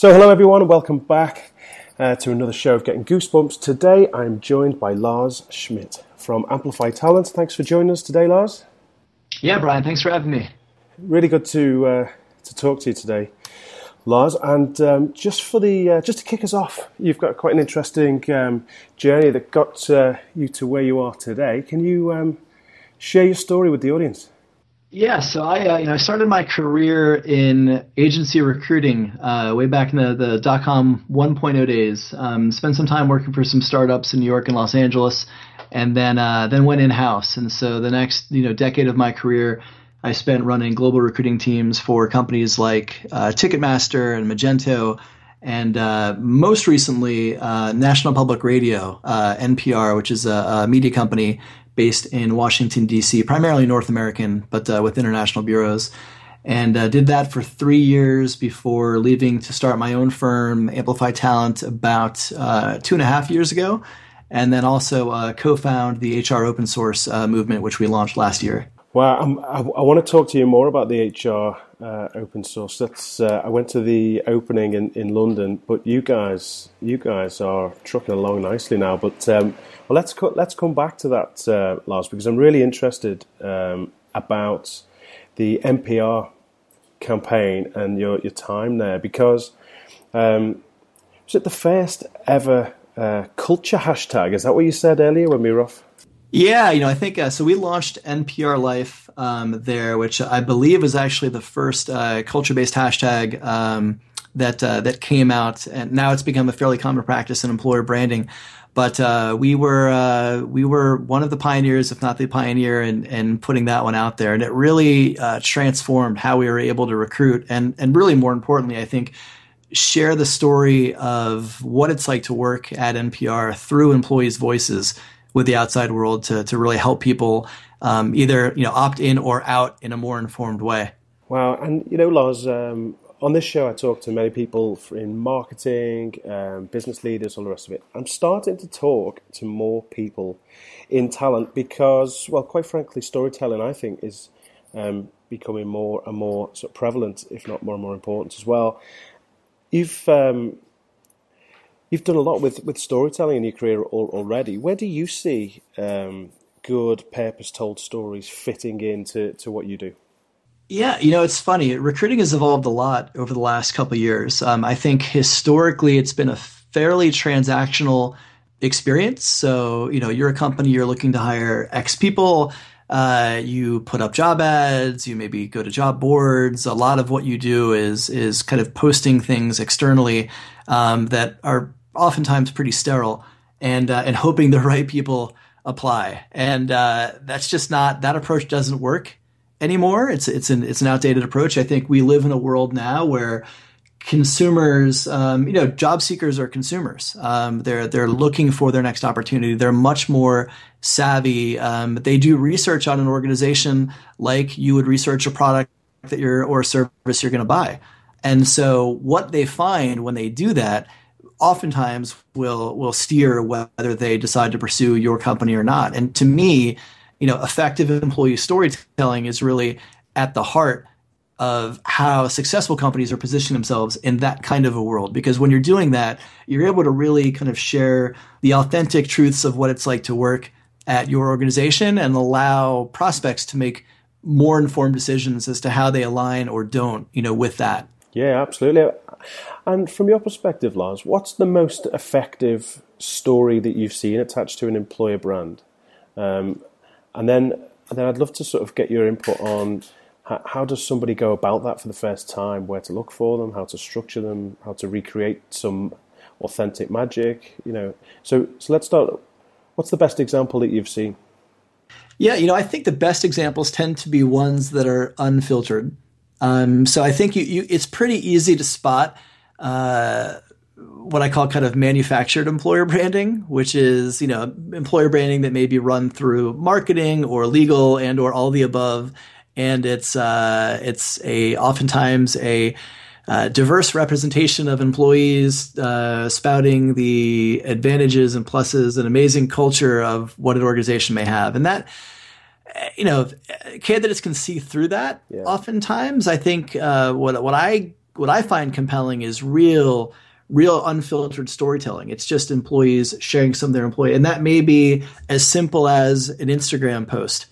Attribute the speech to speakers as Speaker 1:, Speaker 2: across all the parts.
Speaker 1: So, hello everyone, welcome back uh, to another show of Getting Goosebumps. Today, I'm joined by Lars Schmidt from Amplify Talent. Thanks for joining us today, Lars.
Speaker 2: Yeah, Brian, thanks for having me.
Speaker 1: Really good to uh, to talk to you today, Lars. And um, just for the uh, just to kick us off, you've got quite an interesting um, journey that got uh, you to where you are today. Can you um, share your story with the audience?
Speaker 2: Yeah, so I uh, you know I started my career in agency recruiting uh, way back in the the dot com 1.0 days. Um, spent some time working for some startups in New York and Los Angeles, and then uh, then went in house. And so the next you know decade of my career, I spent running global recruiting teams for companies like uh, Ticketmaster and Magento. And uh, most recently, uh, National Public Radio, NPR, which is a, a media company based in Washington, D.C., primarily North American, but uh, with international bureaus. And uh, did that for three years before leaving to start my own firm, Amplify Talent, about uh, two and a half years ago. And then also uh, co found the HR open source uh, movement, which we launched last year.
Speaker 1: Well, I, I, want to talk to you more about the HR uh, open source. That's uh, I went to the opening in, in London, but you guys, you guys are trucking along nicely now. But um, well, let's co- let's come back to that, uh, Lars, because I'm really interested um, about the NPR campaign and your your time there. Because um, was it the first ever uh, culture hashtag? Is that what you said earlier when we were off?
Speaker 2: Yeah, you know, I think uh, so. We launched NPR Life um, there, which I believe was actually the first uh, culture-based hashtag um, that uh, that came out, and now it's become a fairly common practice in employer branding. But uh, we were uh, we were one of the pioneers, if not the pioneer, in, in putting that one out there, and it really uh, transformed how we were able to recruit, and and really more importantly, I think share the story of what it's like to work at NPR through employees' voices with the outside world to to really help people um, either you know opt in or out in a more informed way.
Speaker 1: Wow, and you know, Lars, um, on this show I talk to many people in marketing, um, business leaders, all the rest of it. I'm starting to talk to more people in talent because, well, quite frankly, storytelling I think is um, becoming more and more sort of prevalent, if not more and more important as well. You've um, You've done a lot with, with storytelling in your career already. Where do you see um, good, purpose told stories fitting into to what you do?
Speaker 2: Yeah, you know, it's funny. Recruiting has evolved a lot over the last couple years. Um, I think historically it's been a fairly transactional experience. So, you know, you're a company, you're looking to hire X people. Uh, you put up job ads. You maybe go to job boards. A lot of what you do is is kind of posting things externally um, that are oftentimes pretty sterile, and uh, and hoping the right people apply. And uh, that's just not that approach doesn't work anymore. It's it's an it's an outdated approach. I think we live in a world now where consumers, um, you know, job seekers are consumers. Um, they're they're looking for their next opportunity. They're much more savvy. Um, they do research on an organization like you would research a product that you're or a service you're going to buy. And so what they find when they do that oftentimes will will steer whether they decide to pursue your company or not. And to me, you know, effective employee storytelling is really at the heart of how successful companies are positioning themselves in that kind of a world. Because when you're doing that, you're able to really kind of share the authentic truths of what it's like to work at your organization and allow prospects to make more informed decisions as to how they align or don't, you know, with that.
Speaker 1: Yeah, absolutely. And from your perspective, Lars, what's the most effective story that you've seen attached to an employer brand? Um, and then, and then I'd love to sort of get your input on how, how, does somebody go about that for the first time, where to look for them, how to structure them, how to recreate some authentic magic, you know. So, so let's start. What's the best example that you've seen?
Speaker 2: Yeah, you know, I think the best examples tend to be ones that are unfiltered. Um, so I think you, you, it's pretty easy to spot uh, what I call kind of manufactured employer branding, which is you know employer branding that may be run through marketing or legal and or all the above, and it's uh, it's a oftentimes a uh, diverse representation of employees uh, spouting the advantages and pluses and amazing culture of what an organization may have, and that you know, candidates can see through that. Yeah. Oftentimes, I think uh, what what I what I find compelling is real real unfiltered storytelling. It's just employees sharing some of their employee, and that may be as simple as an Instagram post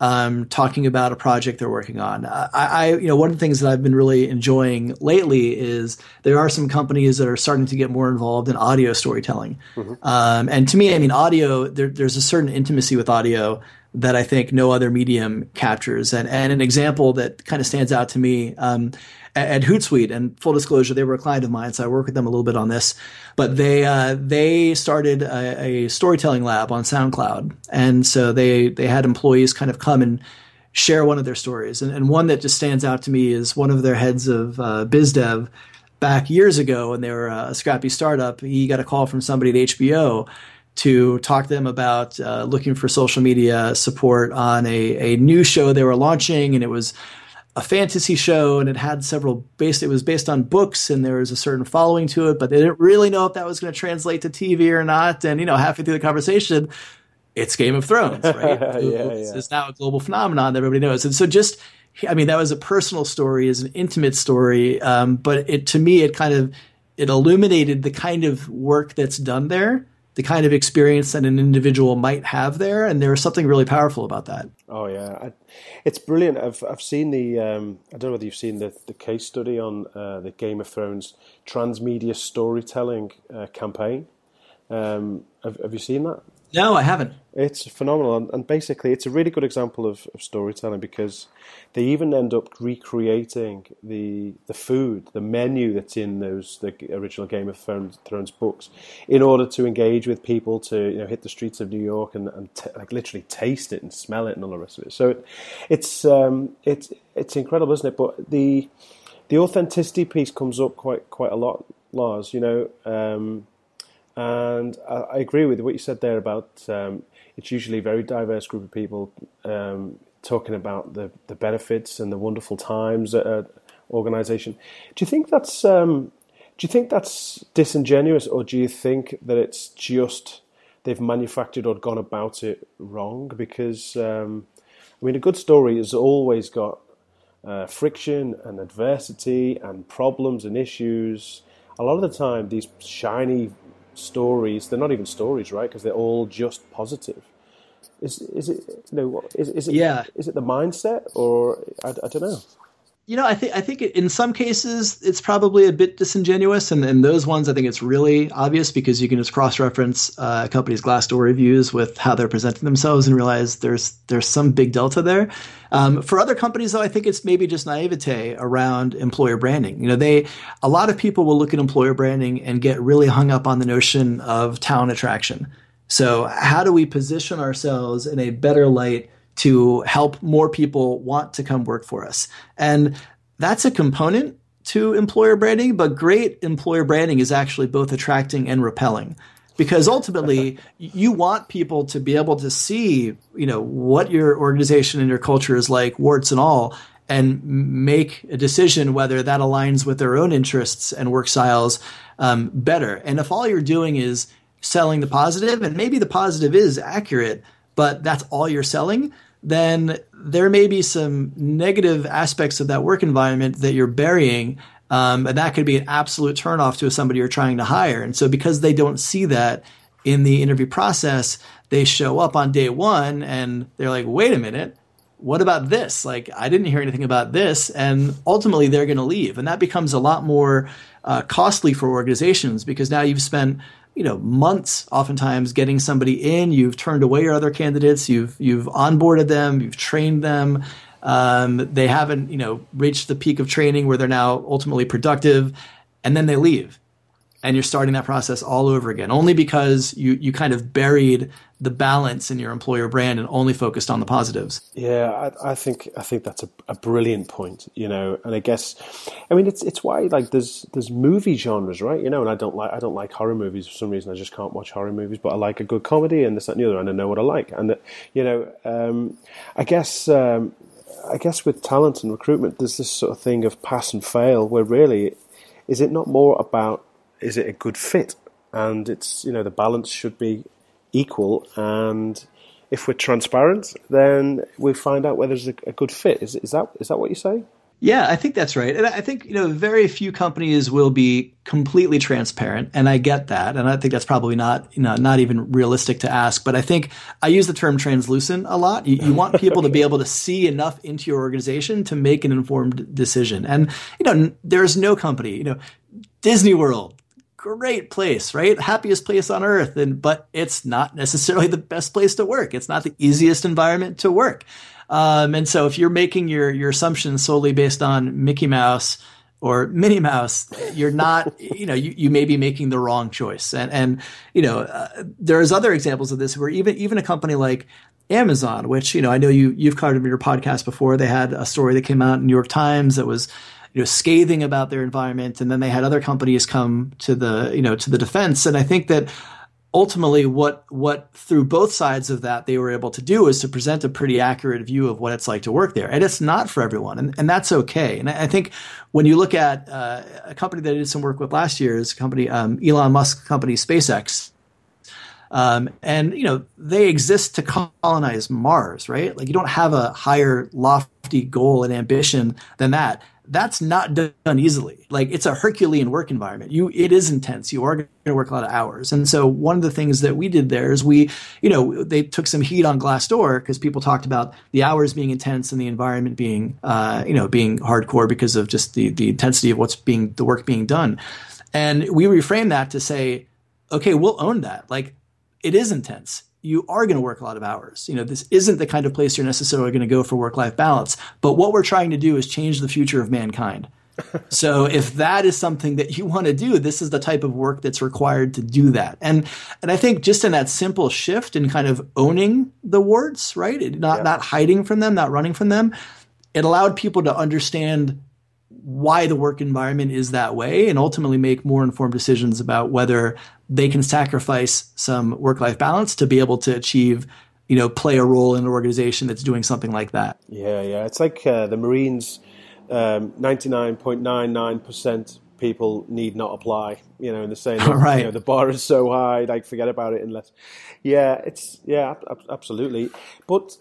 Speaker 2: um, talking about a project they're working on. I, I, you know, one of the things that I've been really enjoying lately is there are some companies that are starting to get more involved in audio storytelling. Mm-hmm. Um, and to me, I mean, audio, there, there's a certain intimacy with audio that I think no other medium captures. And, and an example that kind of stands out to me, um, at, Hootsuite. And full disclosure, they were a client of mine, so I work with them a little bit on this. But they uh, they started a, a, storytelling lab on SoundCloud, and so they they had employees kind of come and share one of their stories. And, and one that just stands out to me is one of their heads of uh, biz dev back years ago when they were a scrappy startup. He got a call from somebody at HBO to talk to them about uh, looking for social media support on a, a new show they were launching, and it was a fantasy show and it had several based it was based on books and there was a certain following to it but they didn't really know if that was going to translate to tv or not and you know halfway through the conversation it's game of thrones right yeah, it's, yeah. it's now a global phenomenon that everybody knows and so just i mean that was a personal story is an intimate story um, but it to me it kind of it illuminated the kind of work that's done there the kind of experience that an individual might have there, and there is something really powerful about that.
Speaker 1: Oh yeah, I, it's brilliant. I've I've seen the um, I don't know whether you've seen the the case study on uh, the Game of Thrones transmedia storytelling uh, campaign. Um, have, have you seen that?
Speaker 2: No, I haven't.
Speaker 1: It's phenomenal, and basically, it's a really good example of, of storytelling because they even end up recreating the the food, the menu that's in those the original Game of Thrones books, in order to engage with people to you know hit the streets of New York and, and t- like literally taste it and smell it and all the rest of it. So it, it's um, it's it's incredible, isn't it? But the the authenticity piece comes up quite quite a lot, Lars. You know. Um, and I, I, agree with what you said there about um, it's usually a very diverse group of people um, talking about the, the benefits and the wonderful times at an organisation. Do you think that's um, do you think that's disingenuous, or do you think that it's just they've manufactured or gone about it wrong? Because um, I mean, a good story has always got uh, friction and adversity and problems and issues. A lot of the time, these shiny stories. They're not even stories, right? Because they're all just positive. Is is it you know is is it yeah. is it the mindset or I, I don't know.
Speaker 2: You know, I think I think in some cases it's probably a bit disingenuous, and in those ones I think it's really obvious because you can just cross-reference uh, a company's Glassdoor reviews with how they're presenting themselves and realize there's there's some big delta there. Um, for other companies, though, I think it's maybe just naivete around employer branding. You know, they a lot of people will look at employer branding and get really hung up on the notion of talent attraction. So, how do we position ourselves in a better light? To help more people want to come work for us. And that's a component to employer branding, but great employer branding is actually both attracting and repelling. Because ultimately, you want people to be able to see, you know, what your organization and your culture is like, warts and all, and make a decision whether that aligns with their own interests and work styles um, better. And if all you're doing is selling the positive, and maybe the positive is accurate, but that's all you're selling, then there may be some negative aspects of that work environment that you're burying. Um, and that could be an absolute turnoff to somebody you're trying to hire. And so, because they don't see that in the interview process, they show up on day one and they're like, wait a minute, what about this? Like, I didn't hear anything about this. And ultimately, they're going to leave. And that becomes a lot more uh, costly for organizations because now you've spent you know months oftentimes getting somebody in you've turned away your other candidates you've you've onboarded them you've trained them um, they haven't you know reached the peak of training where they're now ultimately productive and then they leave and you're starting that process all over again only because you you kind of buried the balance in your employer brand and only focused on the positives.
Speaker 1: Yeah i, I think i think that's a, a, brilliant point you know and i guess i mean it's it's why like there's there's movie genres right? You know and i don't like i don't like horror movies for some reason. I just can't watch horror movies but i like a good comedy and this that and the other and i know what i like. And you know um, i guess um, I guess with talent and recruitment, there's this sort of thing of pass and fail, where really, is it not more about is it a good fit? And it's you know the balance should be equal, and if we're transparent, then we find out whether there's a, a good fit. Is is that is that what you say?
Speaker 2: Yeah, I think that's right. And I think, you know, very few companies will be completely transparent. And I get that. And I think that's probably not, you know, not even realistic to ask. But I think I use the term translucent a lot. You, you want people to be able to see enough into your organization to make an informed decision. And, you know, there's no company, you know, Disney World, great place, right? Happiest place on earth. And, but it's not necessarily the best place to work. It's not the easiest environment to work. Um, and so if you're making your, your assumptions solely based on Mickey Mouse or Minnie Mouse, you're not, you know, you, you may be making the wrong choice. And, and, you know, uh, there's other examples of this where even, even a company like Amazon, which, you know, I know you, you've covered in your podcast before. They had a story that came out in New York Times that was, you know, scathing about their environment. And then they had other companies come to the, you know, to the defense. And I think that, ultimately what what through both sides of that they were able to do is to present a pretty accurate view of what it's like to work there and it's not for everyone and, and that's okay and i think when you look at uh, a company that i did some work with last year is a company um, elon musk company spacex um, and you know they exist to colonize mars right like you don't have a higher lofty goal and ambition than that that's not done easily. Like it's a Herculean work environment. You, it is intense. You are going to work a lot of hours. And so one of the things that we did there is we, you know, they took some heat on Glassdoor because people talked about the hours being intense and the environment being, uh, you know, being hardcore because of just the the intensity of what's being the work being done. And we reframed that to say, okay, we'll own that. Like it is intense you are going to work a lot of hours. You know, this isn't the kind of place you're necessarily going to go for work life balance. But what we're trying to do is change the future of mankind. so if that is something that you want to do, this is the type of work that's required to do that. And and I think just in that simple shift in kind of owning the warts, right? not yeah. not hiding from them, not running from them, it allowed people to understand why the work environment is that way and ultimately make more informed decisions about whether they can sacrifice some work life balance to be able to achieve you know play a role in an organization that's doing something like that.
Speaker 1: Yeah yeah. It's like uh, the marines um, 99.99% people need not apply you know in the same right. you know, the bar is so high like forget about it unless yeah it's yeah absolutely. But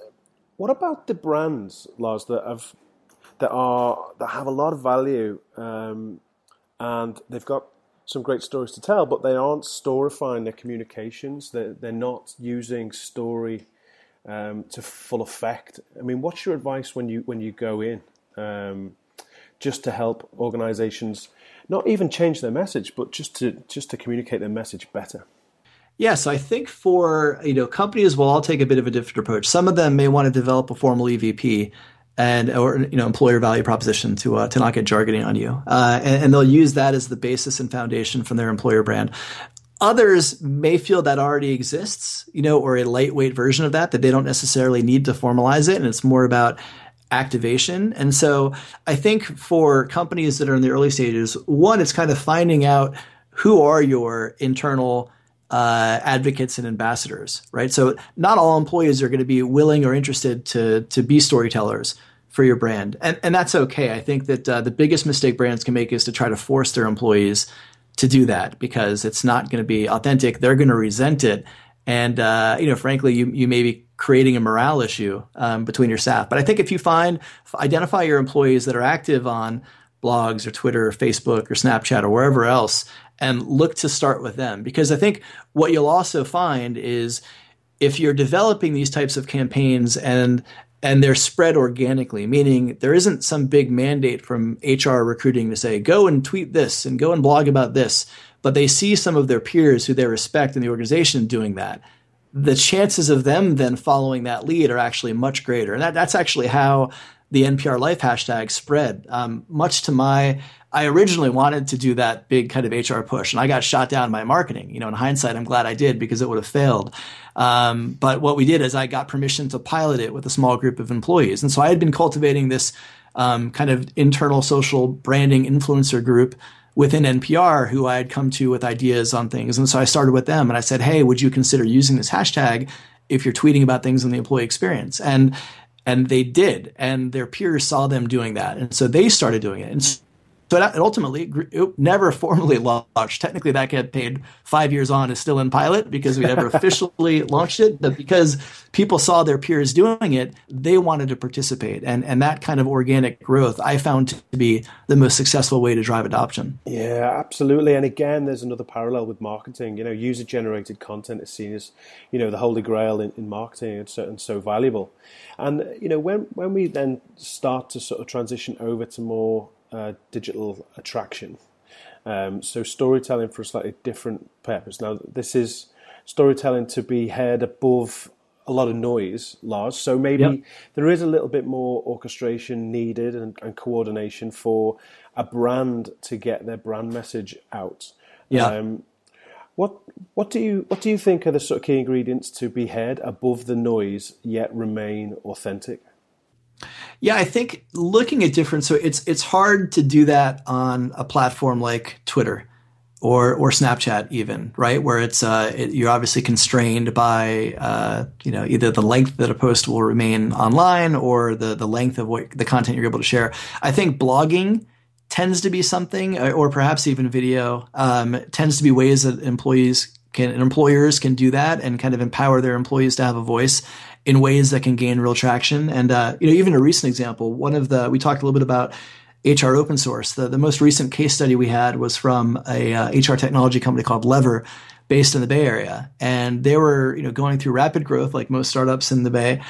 Speaker 1: what about the brands Lars that have that are that have a lot of value, um, and they've got some great stories to tell, but they aren't storifying their communications. They're, they're not using story um, to full effect. I mean, what's your advice when you when you go in, um, just to help organisations not even change their message, but just to just to communicate their message better?
Speaker 2: Yes, I think for you know companies will all take a bit of a different approach. Some of them may want to develop a formal EVP and or you know employer value proposition to uh, to not get jargony on you, uh, and, and, they'll use that as the basis and foundation from their employer brand. Others may feel that already exists, you know, or a lightweight version of that that they don't necessarily need to formalize it, and it's more about activation. And so I think for companies that are in the early stages, one, it's kind of finding out who are your internal uh, advocates and ambassadors, right? So not all employees are going to be willing or interested to to be storytellers for your brand, and and that's okay. I think that uh, the biggest mistake brands can make is to try to force their employees to do that because it's not going to be authentic. They're going to resent it, and uh, you know, frankly, you you may be creating a morale issue um, between your staff. But I think if you find identify your employees that are active on blogs or Twitter or Facebook or Snapchat or wherever else, and look to start with them because I think what you'll also find is if you're developing these types of campaigns and and they're spread organically, meaning there isn't some big mandate from HR recruiting to say, go and tweet this and go and blog about this, but they see some of their peers who they respect in the organization doing that. The chances of them then following that lead are actually much greater. And that, that's actually how the NPR Life hashtag spread. Um, much to my, I originally wanted to do that big kind of HR push, and I got shot down by marketing. You know, in hindsight, I'm glad I did because it would have failed. Um, but what we did is I got permission to pilot it with a small group of employees. And so I had been cultivating this um, kind of internal social branding influencer group within NPR who I had come to with ideas on things. And so I started with them and I said, Hey, would you consider using this hashtag if you're tweeting about things in the employee experience? And and they did, and their peers saw them doing that, and so they started doing it. And so it ultimately it never formally launched. Technically, that campaign five years on is still in pilot because we never officially launched it. But because people saw their peers doing it, they wanted to participate, and and that kind of organic growth I found to be the most successful way to drive adoption.
Speaker 1: Yeah, absolutely. And again, there's another parallel with marketing. You know, user generated content is seen as you know the holy grail in, in marketing and so, and so valuable. And you know, when when we then start to sort of transition over to more uh, digital attraction. Um, so storytelling for a slightly different purpose. Now, this is storytelling to be heard above a lot of noise, Lars. So maybe yep. there is a little bit more orchestration needed and, and, coordination for a brand to get their brand message out.
Speaker 2: Yeah. Um,
Speaker 1: what what do you what do you think are the sort of key ingredients to be heard above the noise yet remain authentic?
Speaker 2: Yeah, I think looking at different so it's it's hard to do that on a platform like Twitter or or Snapchat even, right? Where it's uh, it, you're obviously constrained by uh, you know either the length that a post will remain online or the the length of what the content you're able to share. I think blogging tends to be something, uh, or perhaps even video, um, tends to be ways that employees can employers can do that and kind of empower their employees to have a voice in ways that can gain real traction. And uh, you know, even a recent example, one of the we talked a little bit about HR open source. The, the most recent case study we had was from a uh, HR technology company called Lever, based in the Bay Area, and they were you know going through rapid growth like most startups in the Bay.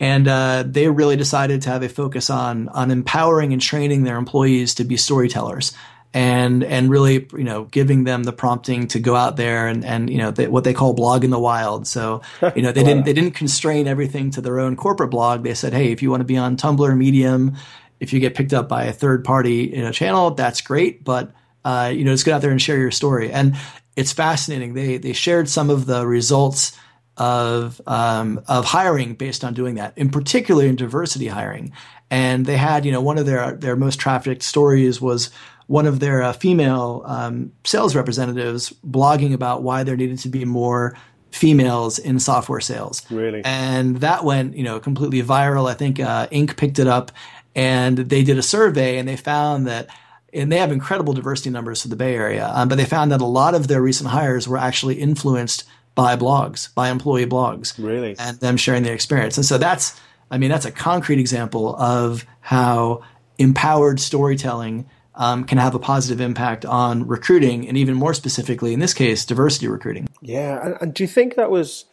Speaker 2: And uh, they really decided to have a focus on on empowering and training their employees to be storytellers and and really you know giving them the prompting to go out there and and you know they, what they call blog in the wild. So you know they didn't they didn't constrain everything to their own corporate blog. They said hey if you want to be on tumblr medium if you get picked up by a third party you know channel that's great but uh, you know just get out there and share your story. And it's fascinating. They they shared some of the results of um, of hiring based on doing that in particular in diversity hiring. And they had you know one of their their most trafficked stories was one of their uh, female um, sales representatives blogging about why there needed to be more females in software sales.
Speaker 1: Really?
Speaker 2: And that went, you know, completely viral. I think uh, Inc. picked it up and they did a survey and they found that and they have incredible diversity numbers for the Bay Area, um, but they found that a lot of their recent hires were actually influenced by blogs, by employee blogs.
Speaker 1: Really?
Speaker 2: And them sharing their experience. And so that's, I mean, that's a concrete example of how empowered storytelling um, can have a positive impact on recruiting, and even more specifically, in this case, diversity recruiting.
Speaker 1: Yeah, and, and do you think that was?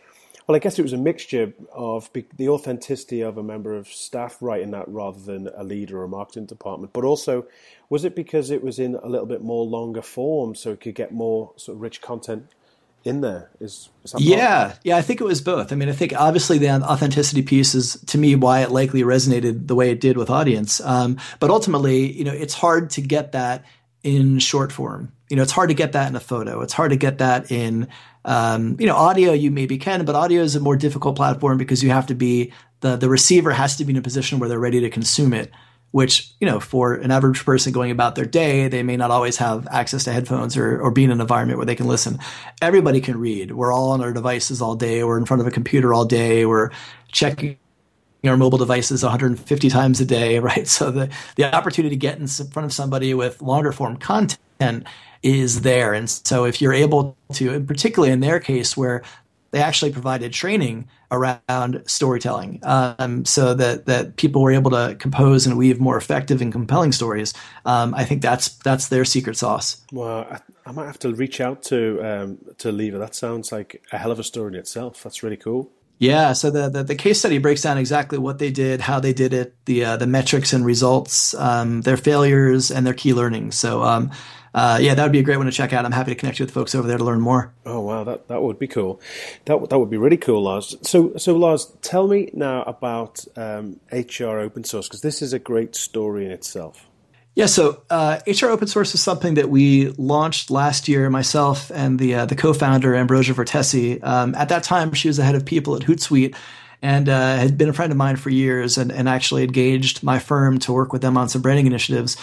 Speaker 1: Well, I guess it was a mixture of the authenticity of a member of staff writing that rather than a leader or a marketing department, but also was it because it was in a little bit more longer form so it could get more sort of rich content in there is, is
Speaker 2: yeah. yeah i think it was both. I mean i think obviously the authenticity piece is to me why it likely resonated the way it did with audience. Um, but ultimately you know it's hard to get that in short form. You know it's hard to get that in a photo. It's hard to get that in um, you know audio you maybe can but audio is a more difficult platform because you have to be the the receiver has to be in a position where they're ready to consume it which, you know, for an average person going about their day, they may not always have access to headphones or, or be in an environment where they can listen. Everybody can read. We're all on our devices all day. We're in front of a computer all day. We're checking our mobile devices 150 times a day, right? So the, the opportunity to get in front of somebody with longer form content is there. And so if you're able to, and particularly in their case where they actually provided training around storytelling um, so that, that people were able to compose and weave more effective and compelling stories. Um, I think that's that's their secret sauce.
Speaker 1: Well, I, I might have to reach out to um, to Lever. That sounds like a hell of a story in itself. That's really cool.
Speaker 2: Yeah, so the, the, the, case study breaks down exactly what they did, how they did it, the uh, the metrics and results, um, their failures, and their key learnings. So um, uh, yeah, that would be a great one to check out. I'm happy to connect you with folks over there to learn more.
Speaker 1: Oh wow, that that would be cool. That that would be really cool, Lars. So so Lars, tell me now about um, HR open source because this is a great story in itself.
Speaker 2: Yeah, so uh, HR open source is something that we launched last year. Myself and the uh, the co-founder Ambrosia Vertesi. Um, at that time, she was the head of people at Hootsuite and uh, had been a friend of mine for years, and, and actually engaged my firm to work with them on some branding initiatives.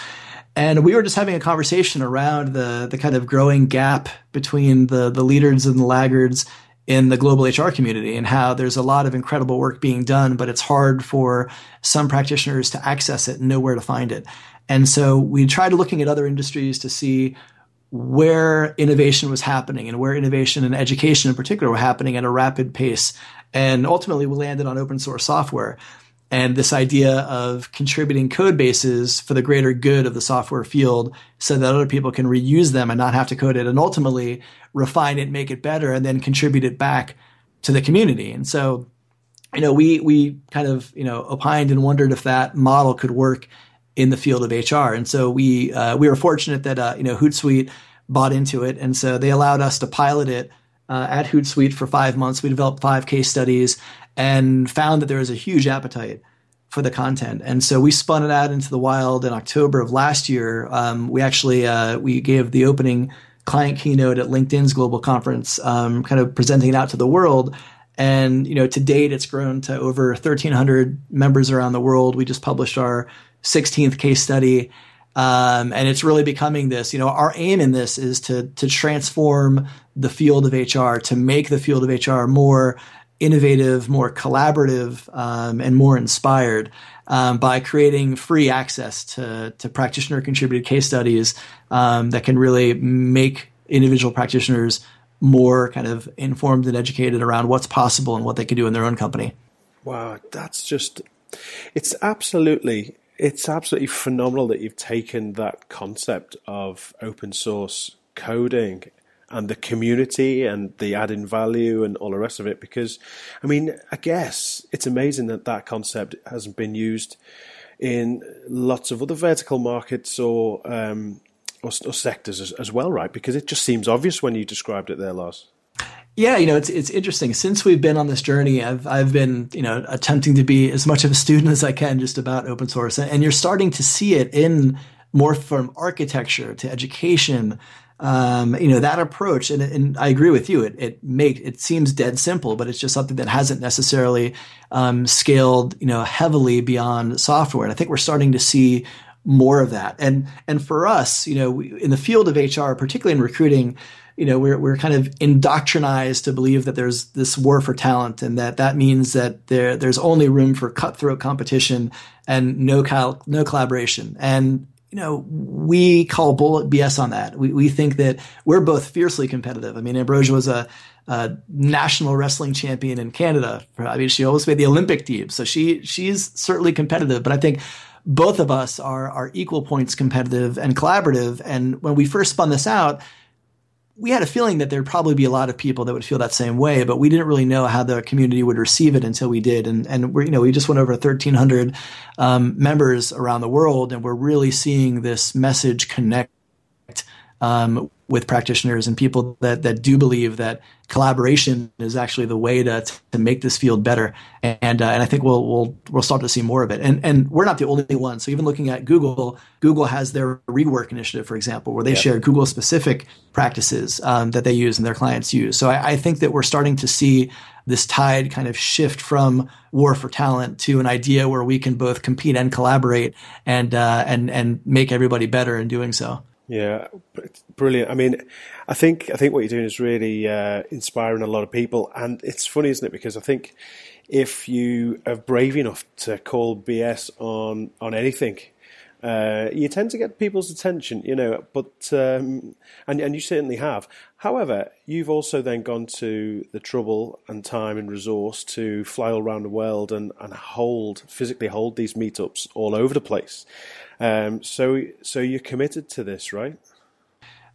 Speaker 2: And we were just having a conversation around the the kind of growing gap between the the leaders and the laggards in the global HR community and how there's a lot of incredible work being done, but it's hard for some practitioners to access it and know where to find it. And so we tried looking at other industries to see where innovation was happening and where innovation and education in particular were happening at a rapid pace. And ultimately, we landed on open source software and this idea of contributing code bases for the greater good of the software field so that other people can reuse them and not have to code it and ultimately refine it, make it better, and then contribute it back to the community. And so, you know, we we kind of you know opined and wondered if that model could work in the field of HR. And so we uh, we were fortunate that uh, you know Hootsuite bought into it, and so they allowed us to pilot it uh, at Hootsuite for five months. We developed five case studies and found that there was a huge appetite for the content. And so we spun it out into the wild in October of last year. Um, we actually uh, we gave the opening client keynote at LinkedIn's global conference, um, kind of presenting it out to the world. And you know, to date, it's grown to over 1,300 members around the world. We just published our 16th case study. Um, and it's really becoming this. You know, our aim in this is to to transform the field of HR, to make the field of HR more innovative, more collaborative, um, and more inspired um, by creating free access to to practitioner contributed case studies um, that can really make individual practitioners more kind of informed and educated around what's possible and what they can do in their own company.
Speaker 1: Wow, that's just it's absolutely it's absolutely phenomenal that you've taken that concept of open source coding and the community and the adding value and all the rest of it. Because, I mean, I guess it's amazing that that concept hasn't been used in lots of other vertical markets or um, or, or, sectors as, as, well, right? Because it just seems obvious when you described it there, Lars.
Speaker 2: Yeah, you know, it's it's interesting. Since we've been on this journey, I've I've been you know attempting to be as much of a student as I can just about open source, and you're starting to see it in more from architecture to education. Um, you know that approach, and, and I agree with you. It it make it seems dead simple, but it's just something that hasn't necessarily um, scaled you know heavily beyond software. And I think we're starting to see more of that. And and for us, you know, we, in the field of HR, particularly in recruiting you know we're we're kind of indoctrinized to believe that there's this war for talent and that that means that there there's only room for cutthroat competition and no cal- no collaboration and you know we call bullet BS on that. We we think that we're both fiercely competitive. I mean Ambrosia was a, a national wrestling champion in Canada. I mean she almost made the Olympic team. So she she's certainly competitive. But I think both of us are are equal points competitive and collaborative. And when we first spun this out we had a feeling that there'd probably be a lot of people that would feel that same way, but we didn't really know how the community would receive it until we did. And and we you know we just went over 1,300 um, members around the world, and we're really seeing this message connect um, with practitioners and people that that do believe that collaboration is actually the way to to make this field better. And uh, and I think we'll we'll we'll start to see more of it. And and we're not the only ones. So even looking at Google, Google has their rework initiative, for example, where they share Google specific practices um, that they use and their clients use. So I, I think that we're starting to see this tide kind of shift from war for talent to an idea where we can both compete and collaborate and uh, and and make everybody better in doing so.
Speaker 1: Yeah, brilliant. I mean, I think I think what you're doing is really uh, inspiring a lot of people, and it's funny, isn't it? Because I think if you are brave enough to call BS on on anything, uh, you tend to get people's attention, you know. But um, and and you certainly have. However, you've also then gone to the trouble and time and resource to fly all around the world and and hold physically hold these meetups all over the place. Um, so, so you're committed to this, right?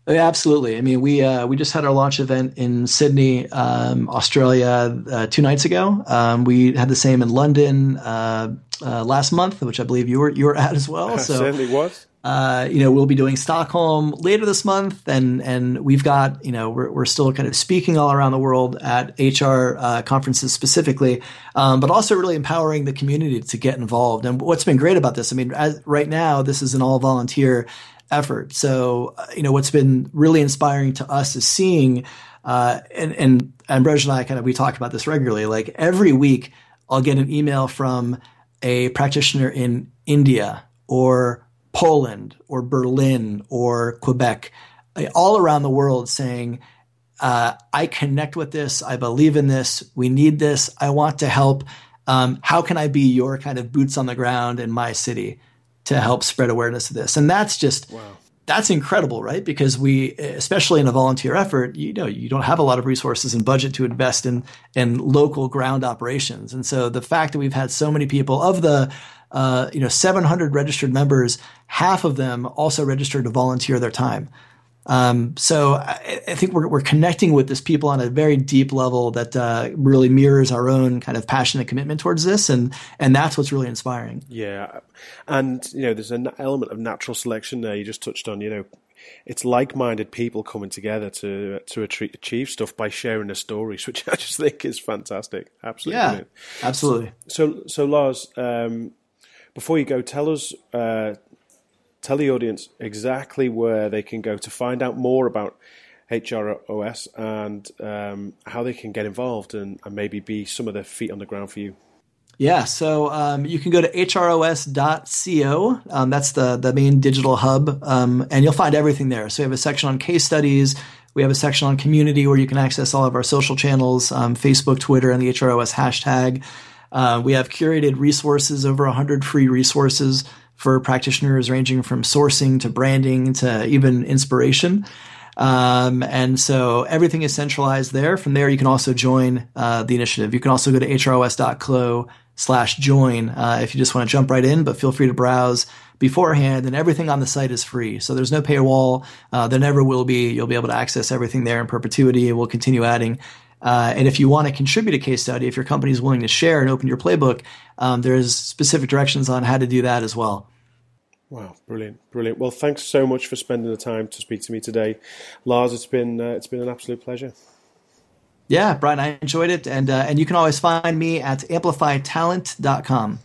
Speaker 2: Yeah, absolutely. I mean, we uh, we just had our launch event in Sydney, um, Australia, uh, two nights ago. Um, we had the same in London uh, uh last month, which I believe you were you were at as well.
Speaker 1: So certainly was.
Speaker 2: Uh, you know, we'll be doing Stockholm later this month, and and we've got you know we're we're still kind of speaking all around the world at HR uh, conferences specifically, um, but also really empowering the community to get involved. And what's been great about this, I mean, as, right now this is an all volunteer effort. So uh, you know what's been really inspiring to us is seeing, uh, and and Ambrosia and I kind of we talk about this regularly. Like every week, I'll get an email from a practitioner in India or Poland or Berlin or Quebec, uh, all around the world saying, uh, I connect with this. I believe in this. We need this. I want to help. Um, how can I be your kind of boots on the ground in my city to help spread awareness of this. And that's just wow that's incredible, right? Because we, especially in a volunteer effort, you know, you don't have a lot of resources and budget to invest in in local ground operations, and so the fact that we've had so many people of the, uh, you know, 700 registered members, half of them also registered to volunteer their time. Um, so I, I, think we're, we're connecting with this people on a very deep level that uh, really mirrors our own kind of passion and commitment towards this, and and that's what's really inspiring.
Speaker 1: Yeah, and you know, there's an element of natural selection there. You just touched on, you know, it's like-minded people coming together to to achieve stuff by sharing their stories, which I just think is fantastic. Absolutely,
Speaker 2: yeah, absolutely.
Speaker 1: So, so Lars, um, before you go, tell us. Uh, tell the audience exactly where they can go to find out more about HROS and um, how they can get involved and, and, maybe be some of the feet on the ground for you.
Speaker 2: Yeah, so um, you can go to hros.co. Um, that's the, the main digital hub, um, and you'll find everything there. So we have a section on case studies. We have a section on community where you can access all of our social channels um, Facebook, Twitter, and the HROS hashtag. Uh, we have curated resources, over 100 free resources for practitioners ranging from sourcing to branding to even inspiration. Um, and so everything is centralized there. From there, you can also join uh, the initiative. You can also go to hros.co slash join uh, if you just want to jump right in, but feel free to browse beforehand. And everything on the site is free. So there's no paywall. Uh, there never will be. You'll be able to access everything there in perpetuity. We'll continue adding uh, and if you want to contribute a case study, if your company is willing to share and open your playbook, um, there's specific directions on how to do that as well.
Speaker 1: Wow, brilliant, brilliant. Well, thanks so much for spending the time to speak to me today, Lars. It's been uh, it's been an absolute pleasure.
Speaker 2: Yeah, Brian, I enjoyed it, and uh, and you can always find me at amplifytalent.com.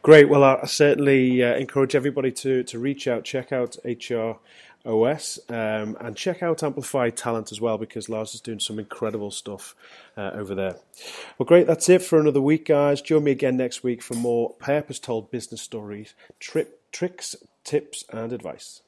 Speaker 1: Great. Well, I certainly uh, encourage everybody to to reach out, check out HR OS um, and check out Amplify Talent as well because Lars is doing some incredible stuff uh, over there. Well, great. That's it for another week, guys. Join me again next week for more purpose told business stories, trip, tricks, tips, and advice.